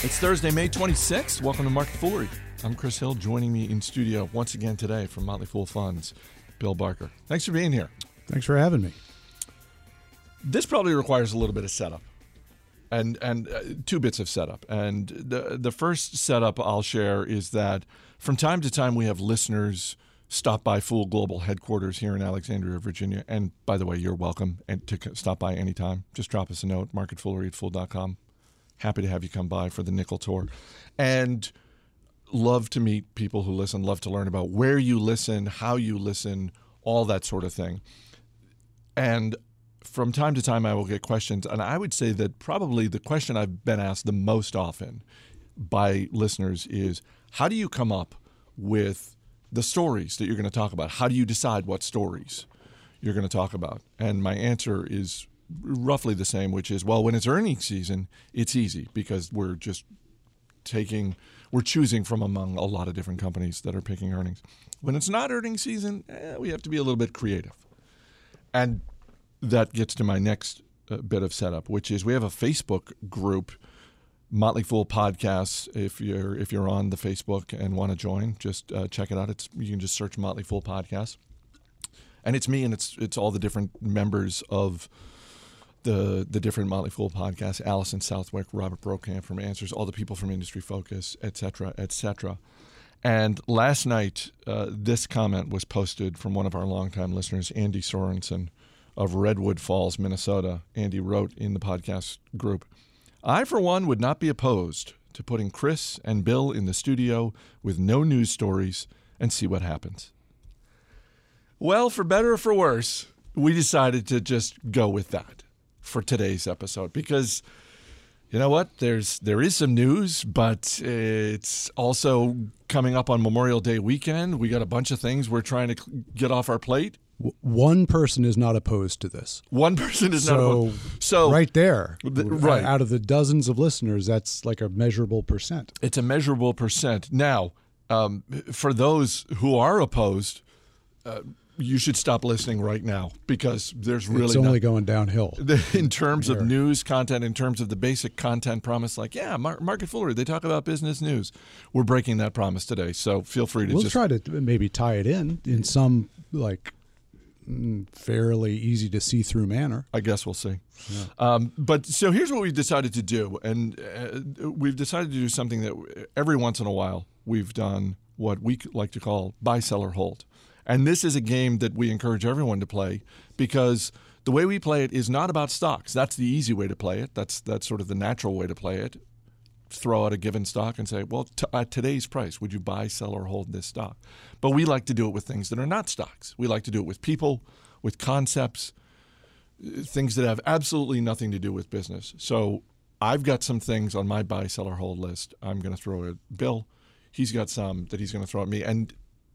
It's Thursday, May 26th. Welcome to Market Foolery. I'm Chris Hill. Joining me in studio once again today from Motley Fool Funds, Bill Barker. Thanks for being here. Thanks for having me. This probably requires a little bit of setup, and and uh, two bits of setup. And the the first setup I'll share is that from time to time we have listeners stop by Fool Global headquarters here in Alexandria, Virginia. And by the way, you're welcome and to stop by anytime. Just drop us a note, marketfoolery at fool.com. Happy to have you come by for the nickel tour. And love to meet people who listen, love to learn about where you listen, how you listen, all that sort of thing. And from time to time, I will get questions. And I would say that probably the question I've been asked the most often by listeners is how do you come up with the stories that you're going to talk about? How do you decide what stories you're going to talk about? And my answer is roughly the same, which is well, when it's earnings season, it's easy because we're just taking, we're choosing from among a lot of different companies that are picking earnings. When it's not earnings season, eh, we have to be a little bit creative. And that gets to my next uh, bit of setup, which is we have a Facebook group, Motley Fool Podcasts. If you're if you're on the Facebook and want to join, just uh, check it out. It's you can just search Motley Fool Podcasts, and it's me and it's it's all the different members of the the different Motley Fool podcasts. Allison Southwick, Robert Brokamp from Answers, all the people from Industry Focus, etc., etc. And last night, uh, this comment was posted from one of our longtime listeners, Andy Sorensen of Redwood Falls, Minnesota. Andy wrote in the podcast group I, for one, would not be opposed to putting Chris and Bill in the studio with no news stories and see what happens. Well, for better or for worse, we decided to just go with that for today's episode because you know what there's there is some news but it's also coming up on Memorial Day weekend we got a bunch of things we're trying to get off our plate one person is not opposed to this. One person is so, not opposed. So right there, th- right out of the dozens of listeners, that's like a measurable percent. It's a measurable percent. Now, um, for those who are opposed, uh, you should stop listening right now because there's really it's only not, going downhill in terms of news content in terms of the basic content promise like yeah market foolery they talk about business news we're breaking that promise today so feel free to we'll just try to maybe tie it in in some like fairly easy to see through manner. I guess we'll see. Yeah. Um, but so here's what we've decided to do, and uh, we've decided to do something that every once in a while we've done what we like to call buy, seller hold. And this is a game that we encourage everyone to play because the way we play it is not about stocks. That's the easy way to play it. That's that's sort of the natural way to play it. Throw out a given stock and say, well, t- at today's price, would you buy, sell, or hold this stock? But we like to do it with things that are not stocks. We like to do it with people, with concepts, things that have absolutely nothing to do with business. So I've got some things on my buy, sell, or hold list. I'm going to throw at Bill. He's got some that he's going to throw at me. And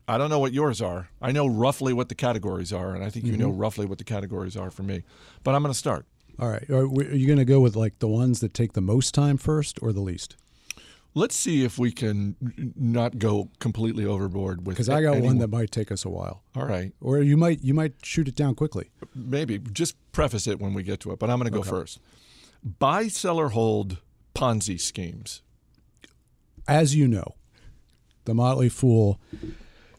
I don't know what yours are. I know roughly what the categories are, and I think you mm-hmm. know roughly what the categories are for me. But I'm going to start. All right. Are, you going to go with like the ones that take the most time first or the least? Let's see if we can not go completely overboard with. Because I got anyone. one that might take us a while. All right. Or you might you might shoot it down quickly. Maybe just preface it when we get to it. But I'm going to go okay. first. Buy, sell, or hold Ponzi schemes. As you know, the Motley Fool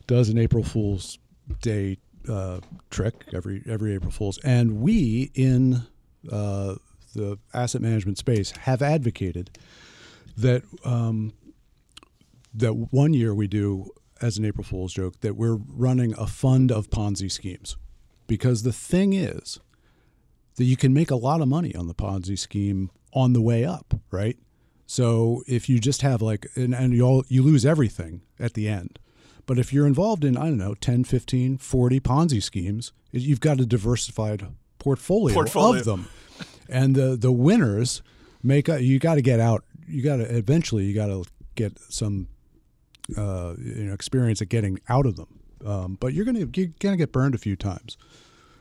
does an April Fool's Day uh, trick every every April Fool's, and we in uh, the asset management space have advocated that um, that one year we do as an April Fool's joke that we're running a fund of Ponzi schemes because the thing is that you can make a lot of money on the Ponzi scheme on the way up, right? So if you just have like and, and you all you lose everything at the end. But if you're involved in I don't know 10, 15, 40 Ponzi schemes, you've got a diversified portfolio, portfolio. of them. And the the winners make a, you got to get out you got to eventually you got to get some uh, you know experience at getting out of them. Um, but you're gonna you're gonna get burned a few times.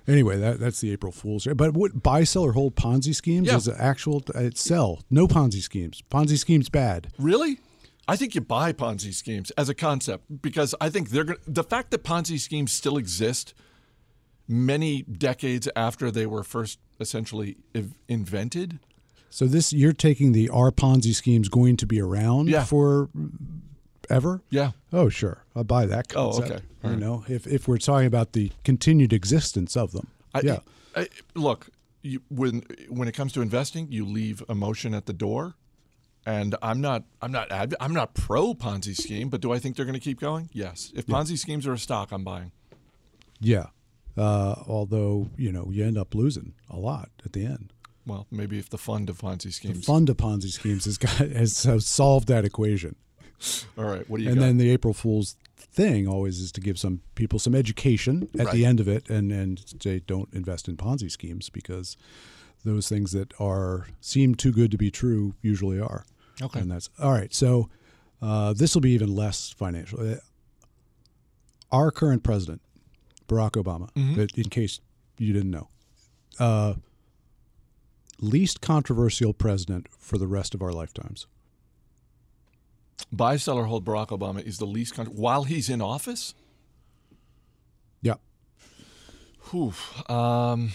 Anyway, that, that's the April Fool's. But what buy, sell, or hold Ponzi schemes yeah. is actual uh, sell. No Ponzi schemes. Ponzi schemes bad. Really? I think you buy Ponzi schemes as a concept because I think they're gonna, the fact that Ponzi schemes still exist many decades after they were first essentially invented So this you're taking the are Ponzi schemes going to be around Yeah. for ever? Yeah. Oh, sure. I'll buy that Oh, concept. okay. You right. know, if if we're talking about the continued existence of them. I, yeah. I, look, you, when when it comes to investing, you leave emotion at the door. And I'm not I'm not adv- I'm not pro Ponzi scheme, but do I think they're going to keep going? Yes. If Ponzi schemes are a stock, I'm buying. Yeah. Uh, although, you know, you end up losing a lot at the end. Well, maybe if the fund of Ponzi schemes, The fund of Ponzi schemes has got has, solved that equation. All right, what do you and got? then the April Fool's thing always is to give some people some education at the end of it and and say don't invest in Ponzi schemes because those things that are seem too good to be true usually are. Okay. And that's all right. So uh, this will be even less financial. Uh, Our current president, Barack Obama, Mhm. in case you didn't know, uh, least controversial president for the rest of our lifetimes. Buy, sell, or hold Barack Obama is the least while he's in office. Yeah. Whew. Um,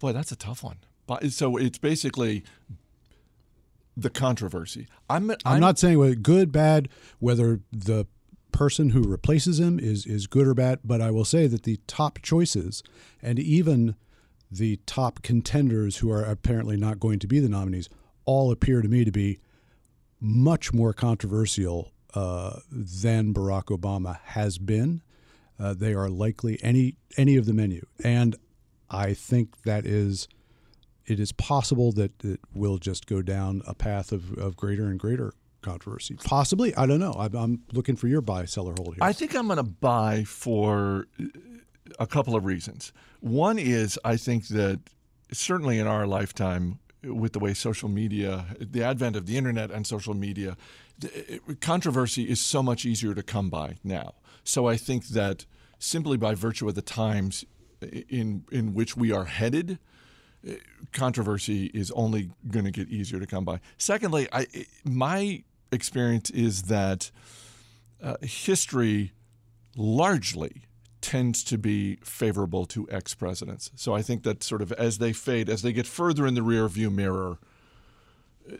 boy, that's a tough one. But so it's basically the controversy. I'm, I'm, not saying whether good, bad, whether the person who replaces him is is good or bad, but I will say that the top choices and even the top contenders who are apparently not going to be the nominees all appear to me to be much more controversial uh, than Barack Obama has been. Uh, they are likely any any of the menu, and I think that is it is possible that it will just go down a path of, of greater and greater controversy. Possibly, I don't know. I'm, I'm looking for your buy, seller, hold here. I think I'm going to buy for uh, a couple of reasons. One is I think that certainly in our lifetime, with the way social media, the advent of the internet and social media, uh, controversy is so much easier to come by now. So I think that simply by virtue of the times in in which we are headed, controversy is only going to get easier to come by. Secondly, I my experience is that uh, history largely tends to be favorable to ex presidents. So I think that sort of as they fade, as they get further in the rear view mirror,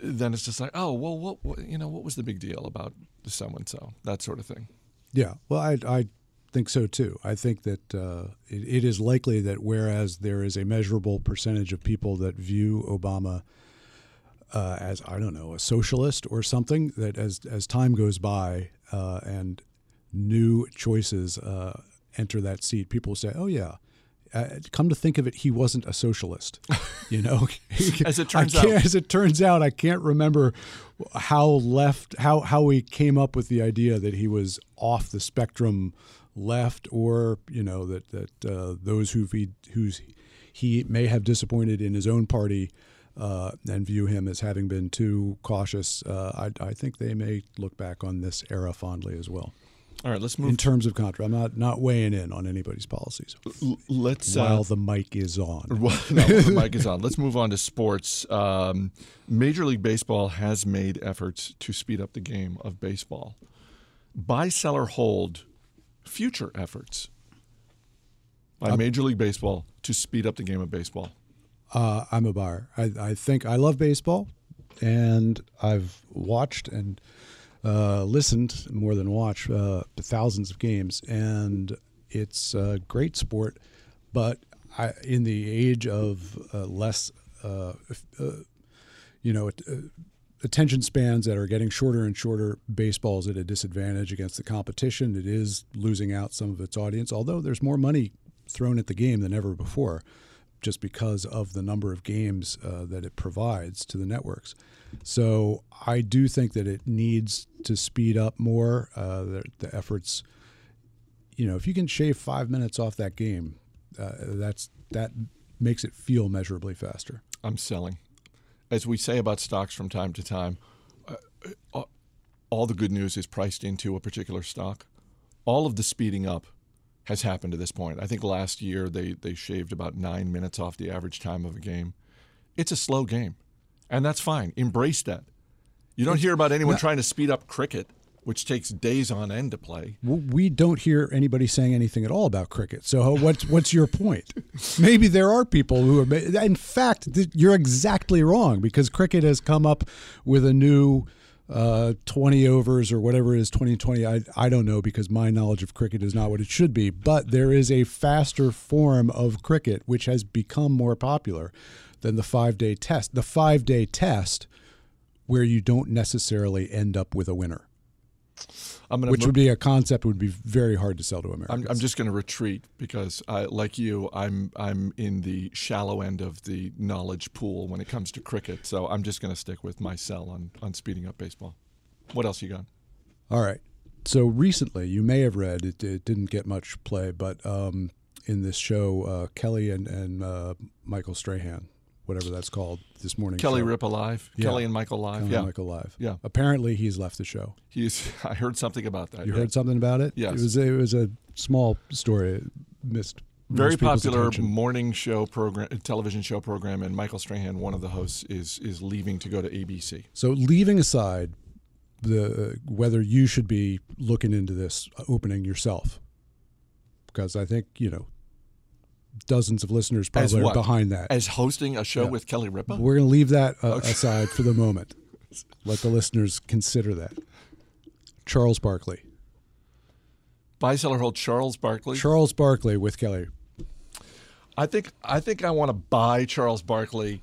then it's just like, oh, well, what, what you know, what was the big deal about so and so, that sort of thing. Yeah, well, I, I think so too. I think that uh, it, it is likely that whereas there is a measurable percentage of people that view Obama uh, as I don't know a socialist or something, that as as time goes by uh, and new choices uh, enter that seat, people say, "Oh yeah." Uh, come to think of it, he wasn't a socialist. You know, As it turns out. as it turns out, I can't remember how left how how we came up with the idea that he was off the spectrum left, or you know that that uh, those who he who's he may have disappointed in his own party uh, and view him as having been too cautious. Uh, I, I think they may look back on this era fondly as well. All right, let's move In terms of contra, I'm not not weighing in on anybody's policies l- let's uh, while the mic is on. Well, no, the mic is on. Let's move on to sports. Um, Major League Baseball has made efforts to speed up the game of baseball. Buy, sell, or hold future efforts by Major League Baseball to speed up the game of baseball. Uh, I'm a buyer. I, I think I love baseball, and I've watched and uh, listened more than watched uh, to thousands of games, and it's a great sport. But I, in the age of uh, less, uh, uh, you know, attention spans that are getting shorter and shorter, Baseball is at a disadvantage against the competition. It is losing out some of its audience, although there's more money thrown at the game than ever before just because of the number of games uh, that it provides to the networks. So I do think that it needs to speed up more uh, the, the efforts. You know, if you can shave five minutes off that game, uh, that's that makes it feel measurably faster. I'm selling. As we say about stocks from time to time, uh, uh, all the good news is priced into a particular stock. All of the speeding up has happened to this point. I think last year they, they shaved about nine minutes off the average time of a game. It's a slow game, and that's fine. Embrace that. You don't hear about anyone trying to speed up cricket which takes days on end to play. We don't hear anybody saying anything at all about cricket. So what's what's your point? Maybe there are people who are. In fact, you're exactly wrong because cricket has come up with a new uh, 20 overs or whatever it is 2020 I, I don't know because my knowledge of cricket is not what it should be but there is a faster form of cricket which has become more popular than the five day test the five day test where you don't necessarily end up with a winner which would be a concept would be very hard to sell to Americans. I'm, I'm just going to retreat because, I, like you, I'm I'm in the shallow end of the knowledge pool when it comes to cricket. So I'm just going to stick with my sell on on speeding up baseball. What else you got? All right. So recently, you may have read it, it didn't get much play, but um, in this show, uh, Kelly and and uh, Michael Strahan whatever that's called this morning. Kelly show. Rip Alive. Yeah. Kelly and Michael Live. Kelly yeah. Michael Live. Yeah. Apparently he's left the show. He's. I heard something about that. You yeah. heard something about it? Yes. It was it was a small story. It missed. Very popular attention. morning show program, television show program, and Michael Strahan, one of the hosts, is is leaving to go to ABC. So leaving aside the uh, whether you should be looking into this opening yourself, because I think you know dozens of listeners probably are behind that. As hosting a show yeah. with Kelly Ripa? We're going to leave that uh, okay. aside for the moment. Let the listeners consider that. Charles Barkley. Buy seller hold Charles Barkley. Charles Barkley with Kelly. I think I think I want to buy Charles Barkley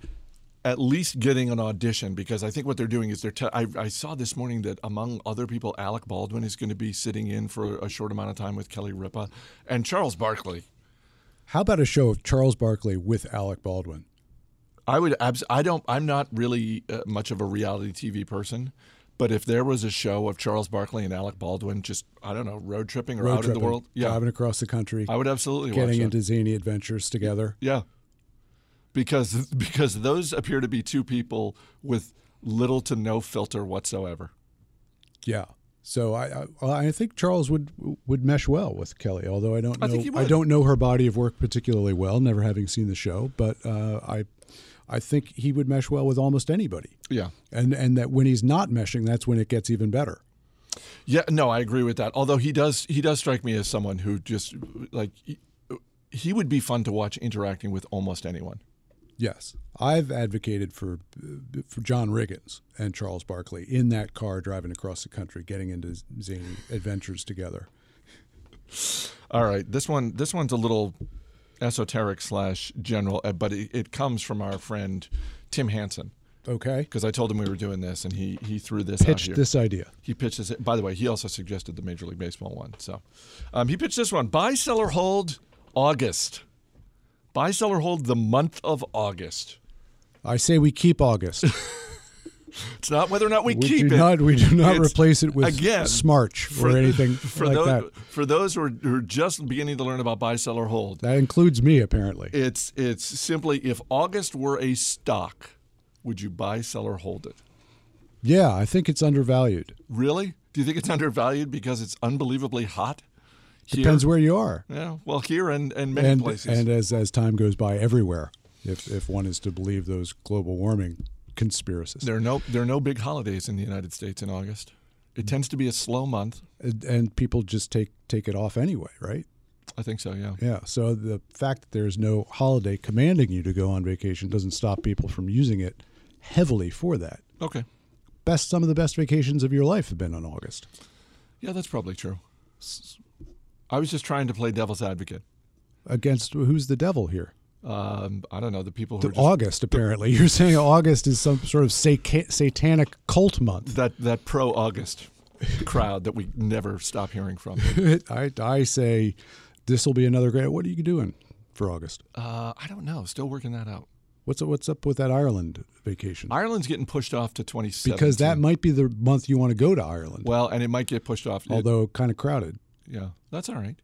at least getting an audition because I think what they're doing is they're. Te- I, I, saw this morning that among other people, Alec Baldwin is going to be sitting in for a short amount of time with Kelly Ripa, and Charles Barkley how about a show of Charles Barkley with Alec Baldwin? I would. Abs- I don't. I'm not really uh, much of a reality TV person, but if there was a show of Charles Barkley and Alec Baldwin, just I don't know, road tripping or road out tripping, in the world, yeah, driving across the country, I would absolutely getting into zany adventures together. Yeah, because because those appear to be two people with little to no filter whatsoever. Yeah. So I, I, I think Charles would would mesh well with Kelly, although I don't know I, I, don't know her body of work particularly well, never having seen the show, but uh, I I think he would mesh well with almost anybody. Yeah, and and that when he's not meshing, that's when it gets even better. Yeah, no, I agree with that. Although he does he does strike me as someone who just like he, he would be fun to watch interacting with almost anyone. Yes, I've advocated for for John Riggins and Charles Barkley in that car driving across the country, getting into zany adventures together. All right, this one this one's a little esoteric slash general, uh, but it, it comes from our friend Tim Hanson. Okay. Because I told him we were doing this, and he he threw this pitched this idea. He pitched this. By the way, he also suggested the Major League Baseball one. So um, he pitched this one: buy, sell, or hold August. Buy, sell, or hold the month of August. I say we keep August. it's not whether or not we, we keep do it. Not, we do not it's, replace it with again, Smarch for, or anything for like those, that. For those who are, who are just beginning to learn about buy, sell, or hold, that includes me apparently. It's it's simply if August were a stock, would you buy, sell, or hold it? Yeah, I think it's undervalued. Really? Do you think it's undervalued because it's unbelievably hot? Here? Depends where you are. Yeah, well, here and, and many and, places. And as, as time goes by, everywhere, if, if one is to believe those global warming conspiracies. There are no there are no big holidays in the United States in August. It tends to be a slow month, and, and people just take take it off anyway, right? I think so. Yeah. Yeah. So the fact that there's no holiday commanding you to go on vacation doesn't stop people from using it heavily for that. Okay. Best some of the best vacations of your life have been on August. Yeah, that's probably true. I was just trying to play devil's advocate. Against who's the devil here? Um, I don't know the people who. The August, apparently, you're saying August is some sort of satanic cult month. That that pro August crowd that we never stop hearing from. I I say this will be another great. What are you doing for August? Uh, I don't know. Still working that out. What's what's up with that Ireland vacation? Ireland's getting pushed off to 2017 because that might be the month you want to go to Ireland. Well, and it might get pushed off, although kind of crowded. Yeah, that's all right.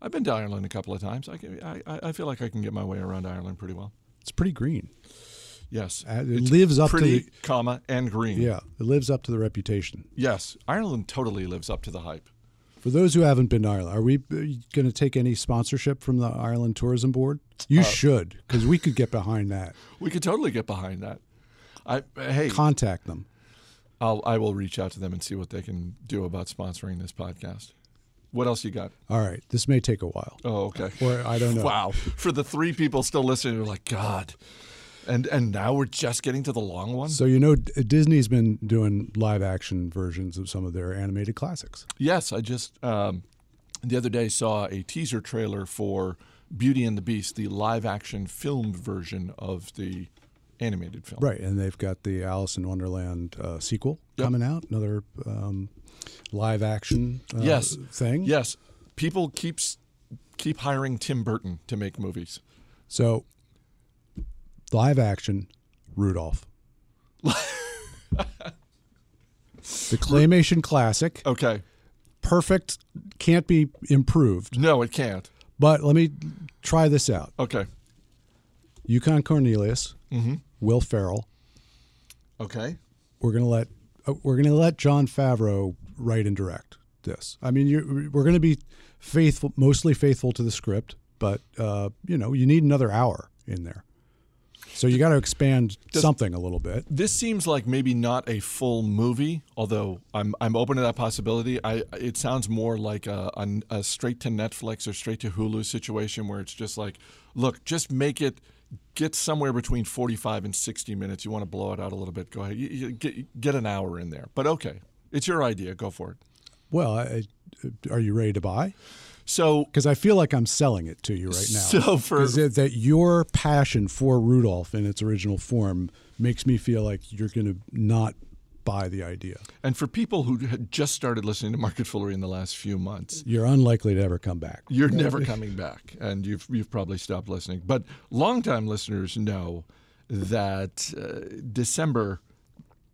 I've been to Ireland a couple of times. I, can, I, I feel like I can get my way around Ireland pretty well. It's pretty green. Yes, uh, it lives up pretty, to the comma and green. Yeah, it lives up to the reputation. Yes, Ireland totally lives up to the hype. For those who haven't been to Ireland, are we going to take any sponsorship from the Ireland Tourism Board? You uh, should, because we could get behind that. We could totally get behind that. I hey, contact them. I'll I will reach out to them and see what they can do about sponsoring this podcast. What else you got? All right, this may take a while, Oh, okay. or I don't know. Wow. For the three people still listening, they're like, God. And and now we're just getting to the long one. So you know, Disney's been doing live action versions of some of their animated classics. Yes, I just um, the other day saw a teaser trailer for Beauty and the Beast, the live action film version of the animated film. Right, and they've got the Alice in Wonderland uh, sequel Yep. coming out, another um, live action uh, Yes. thing. Yes, people keeps keep hiring Tim Burton to make movies. So, live action Rudolph. the claymation classic, Okay. perfect, can't be improved. No, it can't. But let me try this out. Okay. Yukon Cornelius, Mm-hmm. Will Ferrell. Okay. We're gonna let uh, we're gonna let Jon Favreau write and direct this. I mean, we're gonna be faithful, mostly faithful to the script, but uh, you know, you need another hour in there. So you got to expand Does- something a little bit. This seems like maybe not a full movie, although I'm I'm open to that possibility. I it sounds more like a, a, a straight to Netflix or straight to Hulu situation where it's just like, look, just make it get somewhere between 45 and 60 minutes. You want to blow it out a little bit, go ahead. You, you get get an hour in there. But okay, it's your idea. Go for it. Well, I, are you ready to buy? So Because I feel like I'm selling it to you right now. So for- it- that your passion for Rudolph in its original form makes me feel like you're going to not buy the idea. and for people who had just started listening to Market Foolery in the last few months, You're unlikely to ever come back. You're never coming back, and you've you've probably stopped listening. But longtime listeners know that uh, December,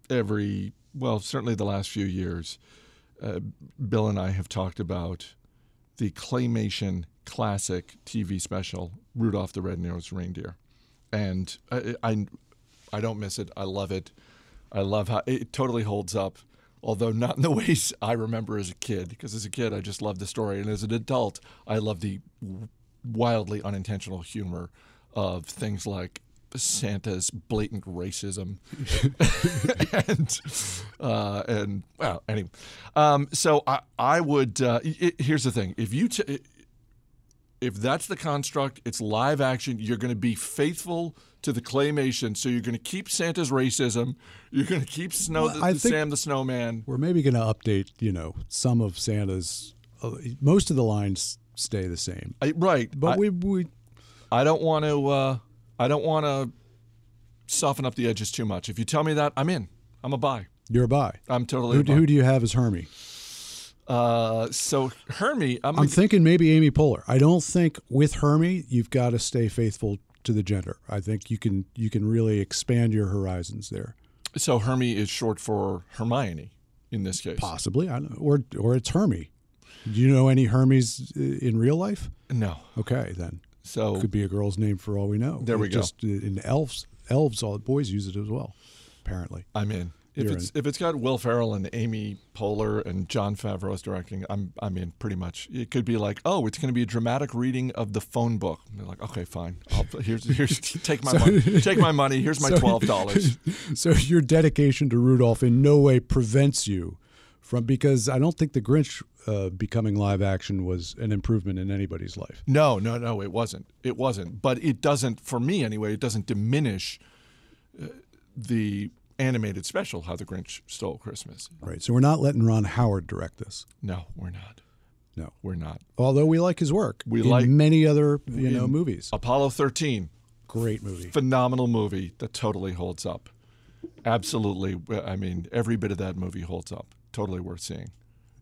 every well, certainly the last few years, uh, Bill and I have talked about the claymation classic TV special Rudolph the Red-Nosed Reindeer, and I, I I don't miss it. I love it. I love how it totally holds up. Although not in the ways I remember as a kid, because as a kid I just loved the story, and as an adult I love the wildly unintentional humor of things like Santa's blatant racism, and uh, and well, anyway. Um, so I I would. Uh, i here's the thing: if you t- if that's the construct, it's live action. You're going to be faithful to the claymation, so you're going to keep Santa's racism. You're going to keep Snow Well, the, I the think- Sam the Snowman. We're maybe going to update, you know, some of Santa's. Uh, most of the lines stay the same, I, right, but I, we we I don't want to. Uh, I don't want to soften up the edges too much. If you tell me that, I'm in. I'm a buy. you're a buy. I'm totally. Who, who do you have as Hermie? Uh, so Hermie, I'm, I'm thinking maybe Amy Poehler. I don't think with Hermie you've got to stay faithful to the gender. I think you can you can really expand your horizons there. so Hermie is short for Hermione in this case. Possibly, I don't know, or or it's Hermie. Do you know any Hermies uh, in real life? No. Okay, then So could be a girl's name for all we know. There we go. Just uh, in elves, elves, all boys use it as well. Apparently, I'm in. If You're it's if it's got Will Ferrell and Amy Poehler and Jon Favreau's directing, I'm I'm in pretty much. It could be like, oh, it's going to be a dramatic reading of the phone book. And they're like, okay, fine. I'll, here's here's take my money. Take my money. Here's my So- twelve dollars. so your dedication to Rudolph in no way prevents you from because I don't think the Grinch uh, becoming live action was an improvement in anybody's life. No, no, no, it wasn't. It wasn't. But it doesn't, for me anyway, it doesn't diminish uh, the animated special, How the Grinch Stole Christmas. Right. So we're not letting Ron Howard direct this. No, we're not. No. We're not. Although we like his work. We like- many other you know movies. Apollo 13, Great movie. phenomenal movie that totally holds up. Absolutely. I mean, every bit of that movie holds up. Totally worth seeing.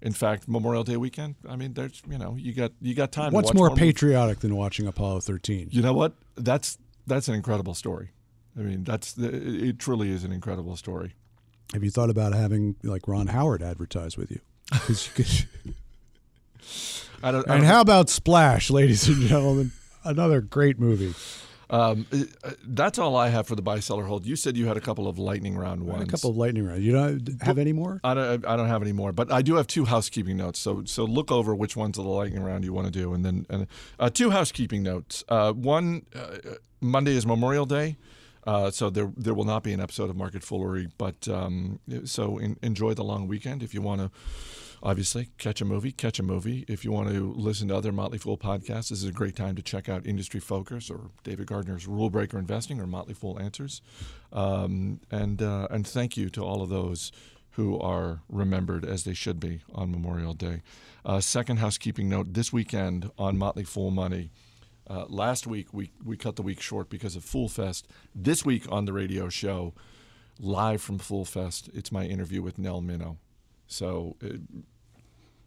In fact, Memorial Day weekend, I mean, there's, you know, you got you got time What's more movies. patriotic than watching Apollo 13? You know what? That's that's an incredible story. I mean, that's the, it truly is an incredible story. Have you thought about having like Ron Howard advertise with you? you could- I don't, I and don't- how about Splash, ladies and gentlemen? Another great movie. um, uh, that's all I have for the buy seller hold. You said you had a couple of lightning round ones. A couple of lightning rounds. You don't have any more? I don't, I don't have any more, but I do have two housekeeping notes. So, so look over which ones of the lightning round you want to do, and then and, uh, two housekeeping notes. Uh, one, uh, Monday is Memorial Day. Uh, so there there will not be an episode of Market Foolery, but um, so in, enjoy the long weekend. If you want to, obviously catch a movie, catch a movie. If you want to listen to other Motley Fool podcasts, this is a great time to check out Industry Focus or David Gardner's Rule Breaker Investing or Motley Fool Answers. Um, and uh, and thank you to all of those who are remembered as they should be on Memorial Day. Uh, second housekeeping note: this weekend on Motley Fool Money. Uh, last week we, we cut the week short because of Fool Fest. This week on the radio show, live from Fool Fest, it's my interview with Nell Minow. So uh,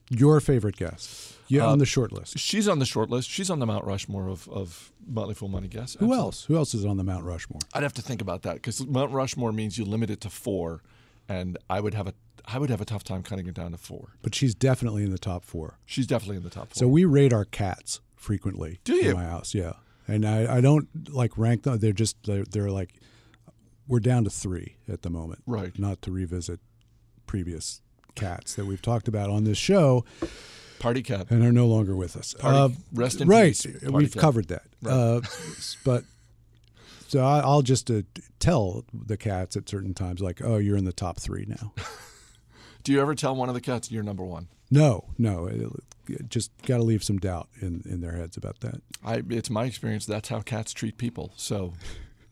Your favorite guest? Yeah, Uh, on the short list. she's on the short list. She's on the Mount Rushmore of, of Motley Fool Money guests. Who else? Who else is on the Mount Rushmore? I'd have to think about that because Mount Rushmore means you limit it to four, and I would have a I would have a tough time cutting it down to four. But she's definitely in the top four. She's definitely in the top four. So we rate our cats frequently. Do you? In my house, yeah. And I, I don't like rank them. They're just they're, they're like we're down to three at the moment. Right. Not to revisit previous cats that we've talked about on this show Party cat. and are no longer with us. Party- rest in right. peace, Party We've Cat. covered that. Right. Uh, but so I, I'll just uh, tell the cats at certain times, like, "Oh, you're in the top three now." Do you ever tell one of the cats you're number one? No, no. It, just got to leave some doubt in, in their heads about that. I, it's my experience that's how cats treat people. So,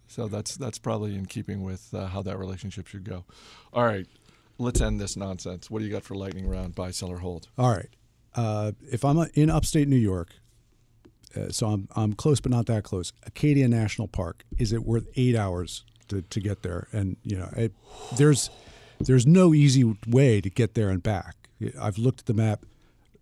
so that's that's probably in keeping with uh, how that relationship should go. All right, let's end this nonsense. What do you got for lightning round? Buy, sell, or hold? All right. Uh, if I'm in upstate New York, uh, so I'm I'm close but not that close. Acadia National Park. Is it worth eight hours to, to get there? And you know, it, there's there's no easy way to get there and back. I've looked at the map.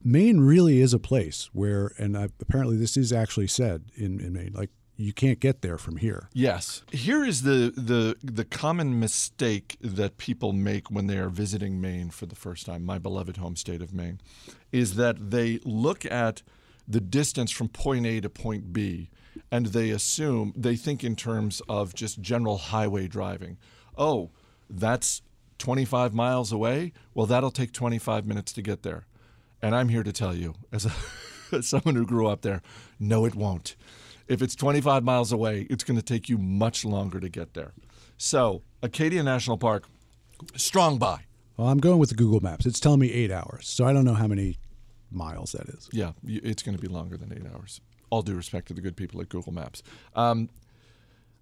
Maine really is a place where, and I, apparently this is actually said in, in Maine, like you can't get there from here. Yes. Here is the, the the common mistake that people make when they are visiting Maine for the first time, my beloved home state of Maine, is that they look at the distance from point A to point B and they assume they think in terms of just general highway driving. Oh, that's 25 miles away? Well, that'll take 25 minutes to get there. And I'm here to tell you, as, a, as someone who grew up there, no, it won't. If it's 25 miles away, it's going to take you much longer to get there. So, Acadia National Park, strong buy. Well, I'm going with the Google Maps. It's telling me eight hours, so I don't know how many miles that is. Yeah, it's going to be longer than eight hours. All due respect to the good people at Google Maps. Um,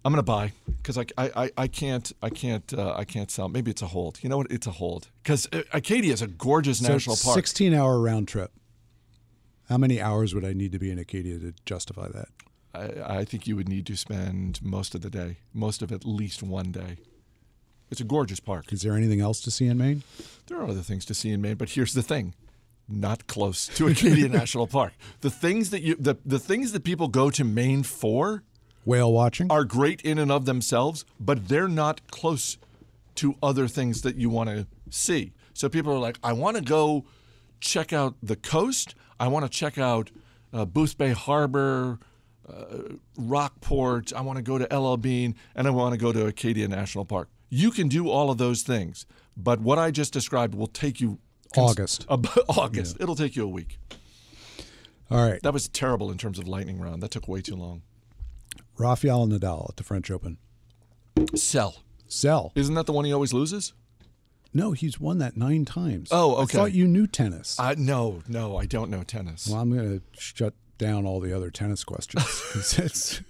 I'm to buy because I, I, I, I can't I can't uh, I can't sell. Maybe it's a hold. You know what? It's a hold because Acadia is a gorgeous So national park. 16 hour round trip. How many hours would I need to be in Acadia to justify that? I, I think you would need to spend most of the day, most of at least one day. It's a gorgeous park. Is there anything else to see in Maine? There are other things to see in Maine, but here's the thing: not close to Acadia National Park. The things that you the, the things that people go to Maine for Whale watching? are great in and of themselves, but they're not close to other things that you want to see. So people are like, I want to go check out the coast. I want to check out uh, Boothbay Harbor, uh, Rockport. I want to go to LL Bean, and I want to go to Acadia National Park. You can do all of those things, but what I just described will take you August. Ab- August. It'll take you a week. All right. That was terrible in terms of lightning round. That took way too long. Rafael Nadal at the French Open. Sell. Sell. Isn't that the one he always loses? No, he's won that nine times. Oh, I okay. thought you knew tennis. Uh, no, no, I don't know tennis. well, I'm going to shut down all the other tennis questions. it's,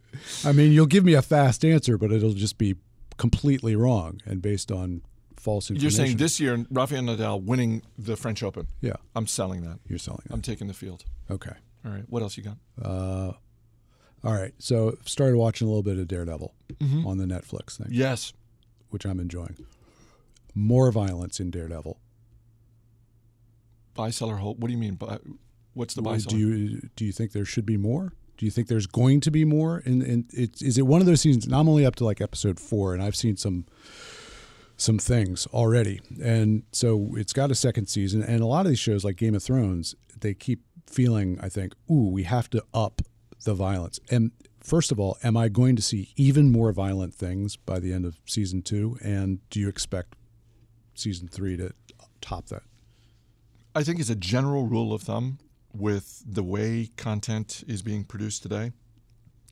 I mean, you'll give me a fast answer, but it'll just be completely wrong and based on false information. You're saying this year, Rafael Nadal winning the French Open. Yeah, I'm selling that. you're selling it. I'm taking the field. Okay. All right. What else you got? Uh, all right. So started watching a little bit of Daredevil mm-hmm. on the Netflix thing, Yes. which I'm enjoying. More violence in Daredevil. Buy, sell, or hold. What do you mean? Buy, what's the buy, do you do you think there should be more? Do you think there's going to be more? And and it's is it one of those seasons? and I'm only up to like episode four, and I've seen some some things already, and so it's got a second season. And a lot of these shows, like Game of Thrones, they keep feeling, I think, ooh, we have to up the violence. And first of all, am I going to see even more violent things by the end of season two? And do you expect season three to top that? I think as a general rule of thumb, with the way content is being produced today,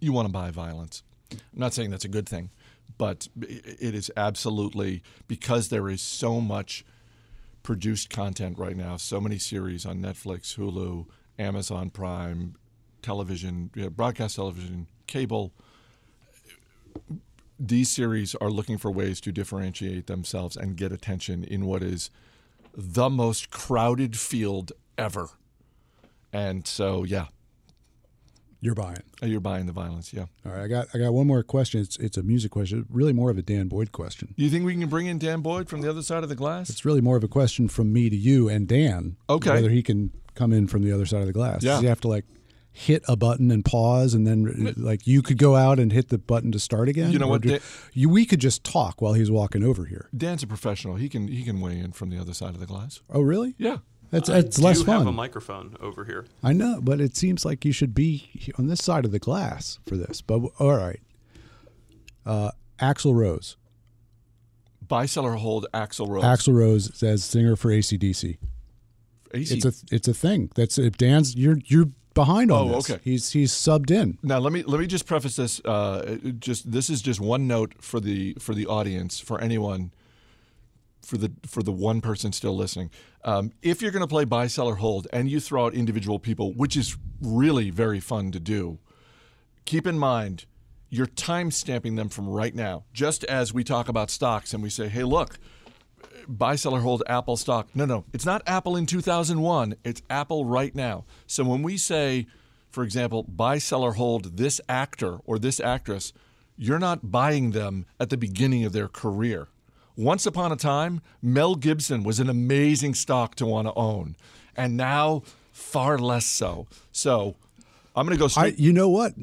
you want to buy violence. I'm not saying that's a good thing, but it is absolutely because there is so much produced content right now, so many series on Netflix, Hulu, Amazon Prime, television, broadcast television, cable. These series are looking for ways to differentiate themselves and get attention in what is the most crowded field ever. And so, yeah, You're buying. Uh, you're buying the violence. Yeah. All right, I got I got one more question. It's it's a music question, really more of a Dan Boyd question. Do you think we can bring in Dan Boyd from the other side of the glass? It's really more of a question from me to you and Dan. Okay. Whether he can come in from the other side of the glass. Yeah. Does he have to like hit a button and pause, and then like you could go out and hit the button to start again? You know what, do- Dan- you, we could just talk while he's walking over here. Dan's a professional. He can he can weigh in from the other side of the glass. Oh, really? Yeah. That's I it's do less have fun. a microphone over here. I know, but it seems like you should be on this side of the glass for this. But all right, uh, Axl Rose. Buy, sell, or hold Axl Rose. Axl Rose as singer for ACDC. AC. It's a it's a thing. That's if Dan's you're you're behind on Oh, this. okay. He's he's subbed in. now let me let me just preface this. Uh, just this is just one note for the for the audience for anyone for the for the one person still listening. Um, if you're going to play buy, sell, or hold, and you throw out individual people, which is really very fun to do, keep in mind you're time stamping them from right now. Just as we talk about stocks and we say, hey, look, buy, sell, or hold Apple stock. No, no, it's not Apple in 2001. It's Apple right now. So when we say, for example, buy, sell, or hold this actor or this actress, you're not buying them at the beginning of their career. Once upon a time, Mel Gibson was an amazing stock to want to own, and now far less so. So I'm going to go I you know what?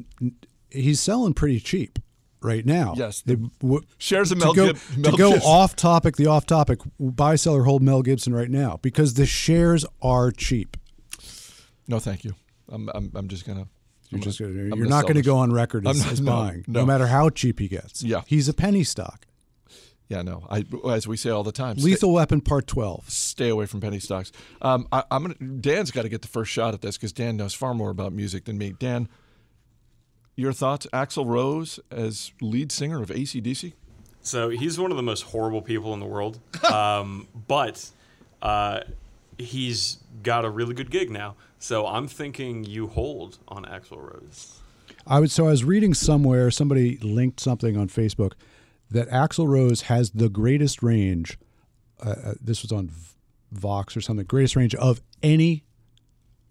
He's selling pretty cheap right now. Yes, the w- shares of to Mel go, Gib- Mel to go Gibson. off topic, the off topic, buy, sell, or hold Mel Gibson right now because the shares are cheap. no, thank you. I'm, I'm, I'm just to. You're just gonna, you're gonna not going to go on record as, I'm not- as no, buying, no. no matter how cheap he gets. Yeah. he's a penny stock. Yeah, no. I, as we say all the time, stay- Lethal Weapon Part Twelve. stay away from penny stocks. Um, I, I'm gonna. Dan's got to get the first shot at this because Dan knows far more about music than me. Dan, your thoughts? Axl Rose as lead singer of ACDC? So he's one of the most horrible people in the world. Um, but uh, he's got a really good gig now. So I'm thinking you hold on Axl Rose. I would. So I was reading somewhere. Somebody linked something on Facebook that Axl Rose has the greatest range. Uh, uh, this was on Vox or something. Greatest range of any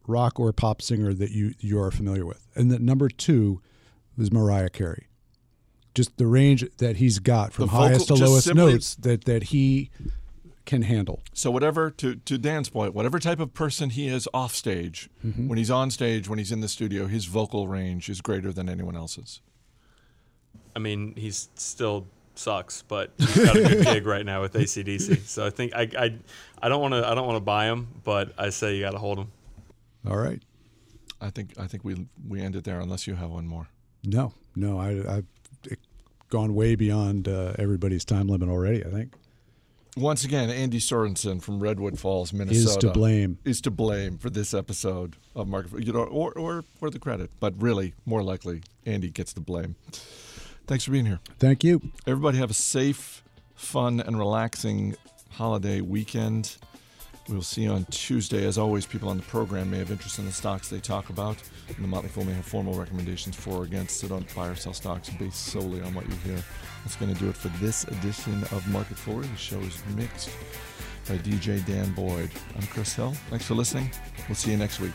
rock or pop singer that you you are familiar with, and that number two was Mariah Carey. Just the range that he's got from vocal- highest to lowest simply- notes that that he can handle. So whatever to to Dan's point, whatever type of person he is off stage, Mm-hmm. when he's on stage, when he's in the studio, his vocal range is greater than anyone else's. I mean, he's still sucks, but he's got a good gig right now with ACDC. So I think I I, I don't want to I don't want to buy him, but I say you got to hold him. All right. I think I think we we end it there unless you have one more. No, no, I, I've gone way beyond uh, everybody's time limit already. I think Once again, Andy Sorensen from Redwood Falls, Minnesota, is to blame. is to blame for this episode of Market, you know, or or for the credit, but really, more likely, Andy gets the blame. Thanks for being here. Thank you. Everybody have a safe, fun, and relaxing holiday weekend. We will see you on Tuesday. As always, people on the program may have interest in the stocks they talk about, and the Motley Fool may have formal recommendations for or against, so don't buy or sell stocks based solely on what you hear. That's going to do it for this edition of Market Foolery. The show is mixed by DJ Dan Boyd. I'm Chris Hill. Thanks for listening. We'll see you next week.